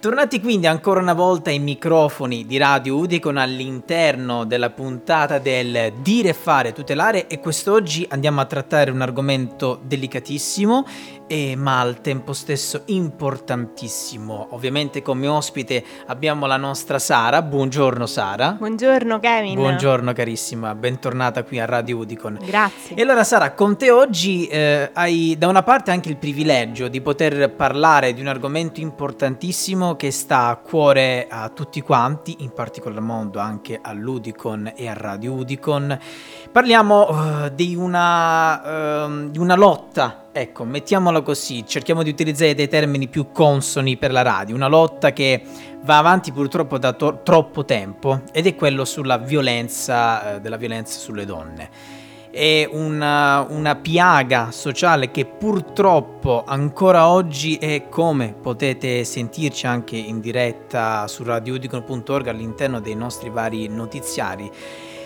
Tornati quindi ancora una volta ai microfoni di Radio Udicon all'interno della puntata del dire, fare, tutelare e quest'oggi andiamo a trattare un argomento delicatissimo e, ma al tempo stesso importantissimo. Ovviamente come ospite abbiamo la nostra Sara. Buongiorno Sara. Buongiorno Kevin. Buongiorno carissima, bentornata qui a Radio Udicon. Grazie. E allora Sara, con te oggi eh, hai da una parte anche il privilegio di poter parlare di un argomento importantissimo che sta a cuore a tutti quanti, in particolar modo anche all'Udicon e a Radio Udicon. Parliamo uh, di, una, uh, di una lotta ecco, mettiamola così, cerchiamo di utilizzare dei termini più consoni per la radio, una lotta che va avanti purtroppo da to- troppo tempo ed è quello sulla violenza, eh, della violenza sulle donne è una, una, piaga sociale che purtroppo ancora oggi è come potete sentirci anche in diretta su radioudicon.org all'interno dei nostri vari notiziari.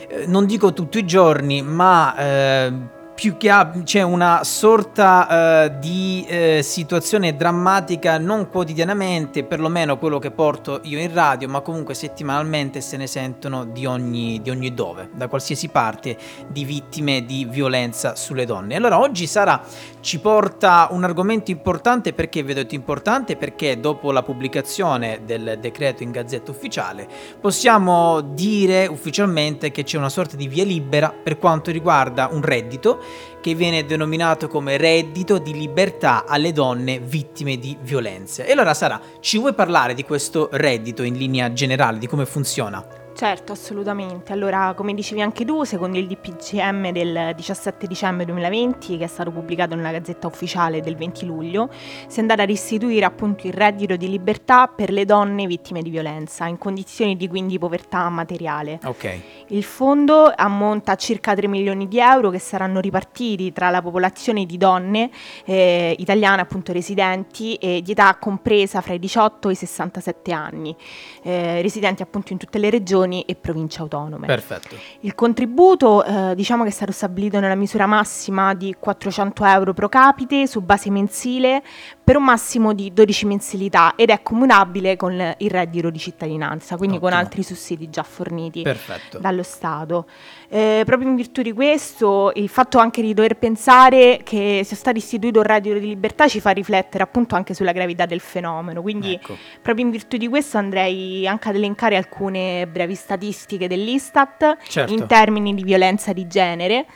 Eh, non dico tutti i giorni, ma eh, più che ha, c'è una sorta uh, di uh, situazione drammatica non quotidianamente, perlomeno quello che porto io in radio, ma comunque settimanalmente se ne sentono di ogni, di ogni dove, da qualsiasi parte, di vittime di violenza sulle donne. Allora oggi Sara ci porta un argomento importante perché vedo importante perché dopo la pubblicazione del decreto in gazzetta ufficiale possiamo dire ufficialmente che c'è una sorta di via libera per quanto riguarda un reddito che viene denominato come reddito di libertà alle donne vittime di violenze. E allora Sara, ci vuoi parlare di questo reddito in linea generale, di come funziona? Certo, assolutamente. Allora, come dicevi anche tu, secondo il DPCM del 17 dicembre 2020, che è stato pubblicato nella Gazzetta Ufficiale del 20 luglio, si è andata a restituire appunto il reddito di libertà per le donne vittime di violenza, in condizioni di quindi povertà materiale. Ok. Il fondo ammonta a circa 3 milioni di euro che saranno ripartiti tra la popolazione di donne eh, italiane appunto residenti e di età compresa fra i 18 e i 67 anni, eh, residenti appunto in tutte le regioni e province autonome. Perfetto. Il contributo eh, diciamo che è stato stabilito nella misura massima di 400 euro pro capite su base mensile per un massimo di 12 mensilità ed è comunabile con il reddito di cittadinanza, quindi Ottimo. con altri sussidi già forniti Perfetto. dallo Stato. Eh, proprio in virtù di questo, il fatto anche di dover pensare che sia stato istituito un reddito di libertà ci fa riflettere appunto anche sulla gravità del fenomeno, quindi ecco. proprio in virtù di questo andrei anche ad elencare alcune brevi statistiche dell'Istat certo. in termini di violenza di genere.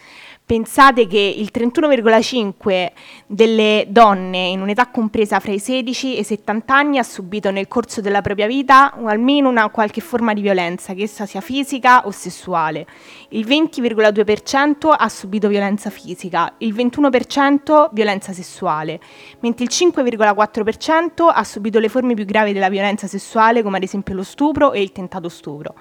Pensate che il 31,5 delle donne in un'età compresa fra i 16 e i 70 anni ha subito nel corso della propria vita almeno una qualche forma di violenza, che essa sia fisica o sessuale. Il 20,2% ha subito violenza fisica, il 21% violenza sessuale, mentre il 5,4% ha subito le forme più gravi della violenza sessuale, come ad esempio lo stupro e il tentato stupro.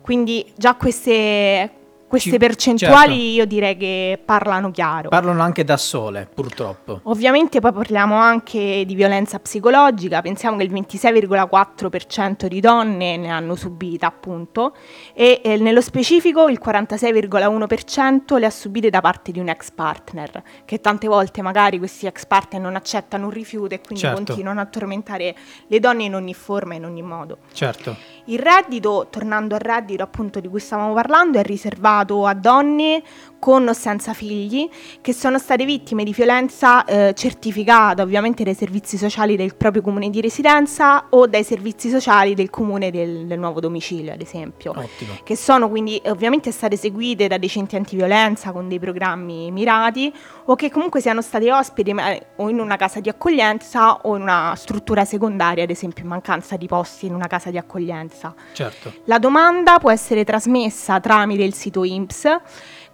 Quindi già queste, queste Ci, percentuali certo. io direi che parlano chiaro. Parlano anche da sole, purtroppo. Ovviamente poi parliamo anche di violenza psicologica, pensiamo che il 26,4% di donne ne hanno subita appunto e eh, nello specifico il 46,1% le ha subite da parte di un ex partner, che tante volte magari questi ex partner non accettano un rifiuto e quindi certo. continuano a tormentare le donne in ogni forma e in ogni modo. Certo. Il reddito, tornando al reddito appunto di cui stavamo parlando, è riservato riservato a donne con o senza figli che sono state vittime di violenza eh, certificata ovviamente dai servizi sociali del proprio comune di residenza o dai servizi sociali del comune del, del nuovo domicilio, ad esempio. Ottimo. Che sono quindi ovviamente state seguite da dei centri antiviolenza con dei programmi mirati o che comunque siano state ospiti o in una casa di accoglienza o in una struttura secondaria, ad esempio in mancanza di posti in una casa di accoglienza. Certo. La domanda può essere trasmessa tramite il sito IMPSA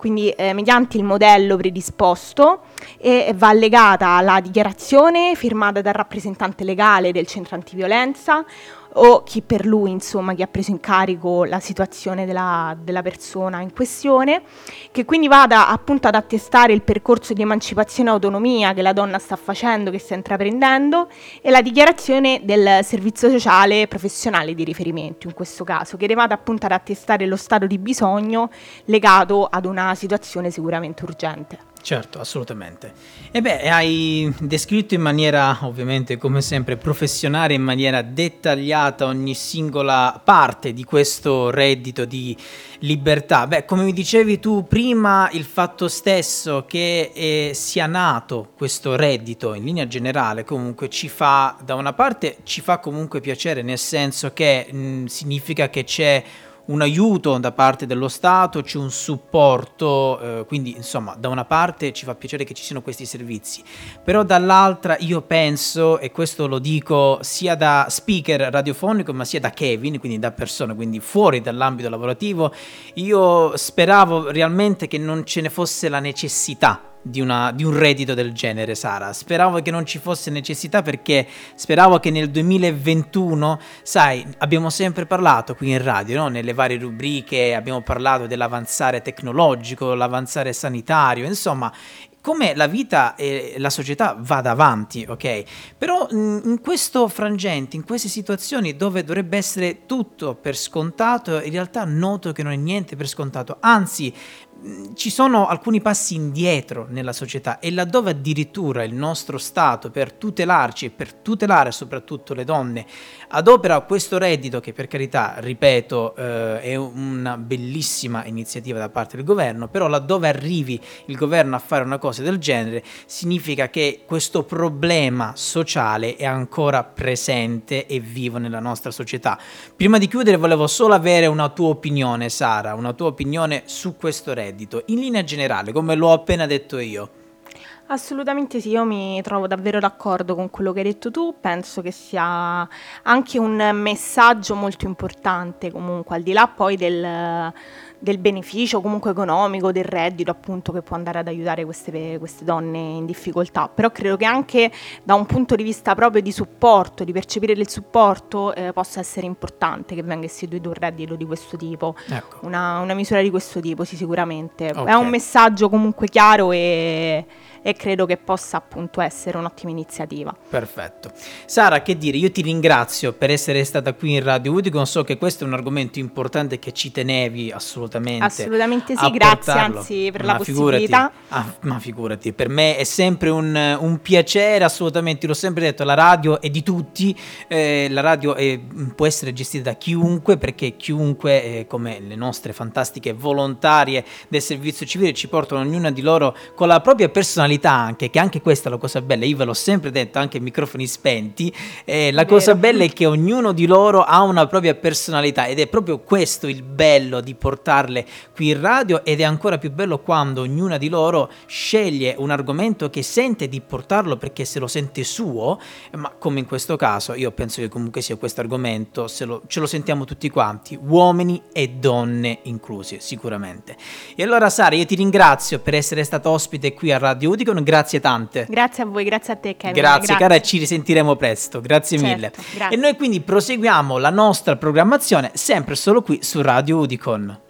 quindi eh, mediante il modello predisposto e va allegata alla dichiarazione firmata dal rappresentante legale del centro antiviolenza o chi per lui, insomma, chi ha preso in carico la situazione della, della, persona in questione, che quindi vada appunto ad attestare il percorso di emancipazione e autonomia che la donna sta facendo, che sta intraprendendo, e la dichiarazione del servizio sociale professionale di riferimento, in questo caso, che vada appunto ad attestare lo stato di bisogno legato ad una situazione sicuramente urgente. Certo, assolutamente. E beh, hai descritto in maniera, ovviamente, come sempre, professionale, in maniera dettagliata ogni singola parte di questo reddito di libertà. Beh, come mi dicevi tu prima, il fatto stesso che eh, sia nato questo reddito in linea generale comunque ci fa, da una parte, ci fa comunque piacere, nel senso che mh, significa che c'è un aiuto da parte dello Stato, c'è un supporto, eh, quindi insomma da una parte ci fa piacere che ci siano questi servizi, però dall'altra io penso, e questo lo dico sia da speaker radiofonico ma sia da Kevin, quindi da persona, quindi fuori dall'ambito lavorativo, io speravo realmente che non ce ne fosse la necessità di, una, di, un reddito del genere, Sara. Speravo che non ci fosse necessità perché speravo che nel 2021, sai, abbiamo sempre parlato qui in radio, no? nelle varie rubriche, abbiamo parlato dell'avanzare tecnologico, l'avanzare sanitario, insomma, come la vita e la società vada avanti, ok? Però in questo frangente, in queste situazioni dove dovrebbe essere tutto per scontato, in realtà noto che non è niente per scontato, anzi ci sono alcuni passi indietro nella società e laddove addirittura il nostro Stato per tutelarci e per tutelare soprattutto le donne adopera questo reddito che per carità, ripeto, eh, è una bellissima iniziativa da parte del governo, però laddove arrivi il governo a fare una cosa del genere significa che questo problema sociale è ancora presente e vivo nella nostra società. Prima di chiudere volevo solo avere una tua opinione Sara, una tua opinione su questo reddito reddito, in linea generale, come l'ho appena detto io. Assolutamente sì, io mi trovo davvero d'accordo con quello che hai detto tu, penso che sia anche un messaggio molto importante comunque, al di là poi del, del beneficio comunque economico, del reddito appunto che può andare ad aiutare queste, queste, donne in difficoltà, però credo che anche da un punto di vista proprio di supporto, di percepire il supporto, eh, possa essere importante che venga istituito un reddito di questo tipo, ecco. una, una, misura di questo tipo, sì sicuramente. Okay. È un messaggio comunque chiaro e e credo che possa appunto essere un'ottima iniziativa. Perfetto. Sara, che dire, io ti ringrazio per essere stata qui in Radio Udicon, so che questo è un argomento importante che ci tenevi assolutamente. Assolutamente sì, grazie anzi per ma la possibilità. ah, ma figurati, per me è sempre un, un, piacere, assolutamente, l'ho sempre detto, la radio è di tutti, eh, la radio è, può essere gestita da chiunque perché chiunque, eh, come le nostre fantastiche volontarie del servizio civile, ci portano ognuna di loro con la propria personalità anche, che anche questa è la cosa bella, io ve l'ho sempre detto anche ai microfoni spenti, eh, la Vero. cosa bella è che ognuno di loro ha una propria personalità ed è proprio questo il bello di portarle qui in radio ed è ancora più bello quando ognuna di loro sceglie un argomento che sente di portarlo perché se lo sente suo, ma come in questo caso io penso che comunque sia questo argomento, ce lo sentiamo tutti quanti, uomini e donne inclusi sicuramente. E allora Sara, io ti ringrazio per essere stata ospite qui a Radio Udine dicono grazie tante. Grazie a voi, grazie a te Kevin. Grazie, grazie. cara, ci risentiremo presto, grazie certo, mille. Grazie. E noi quindi proseguiamo la nostra programmazione sempre solo qui su Radio Udicon.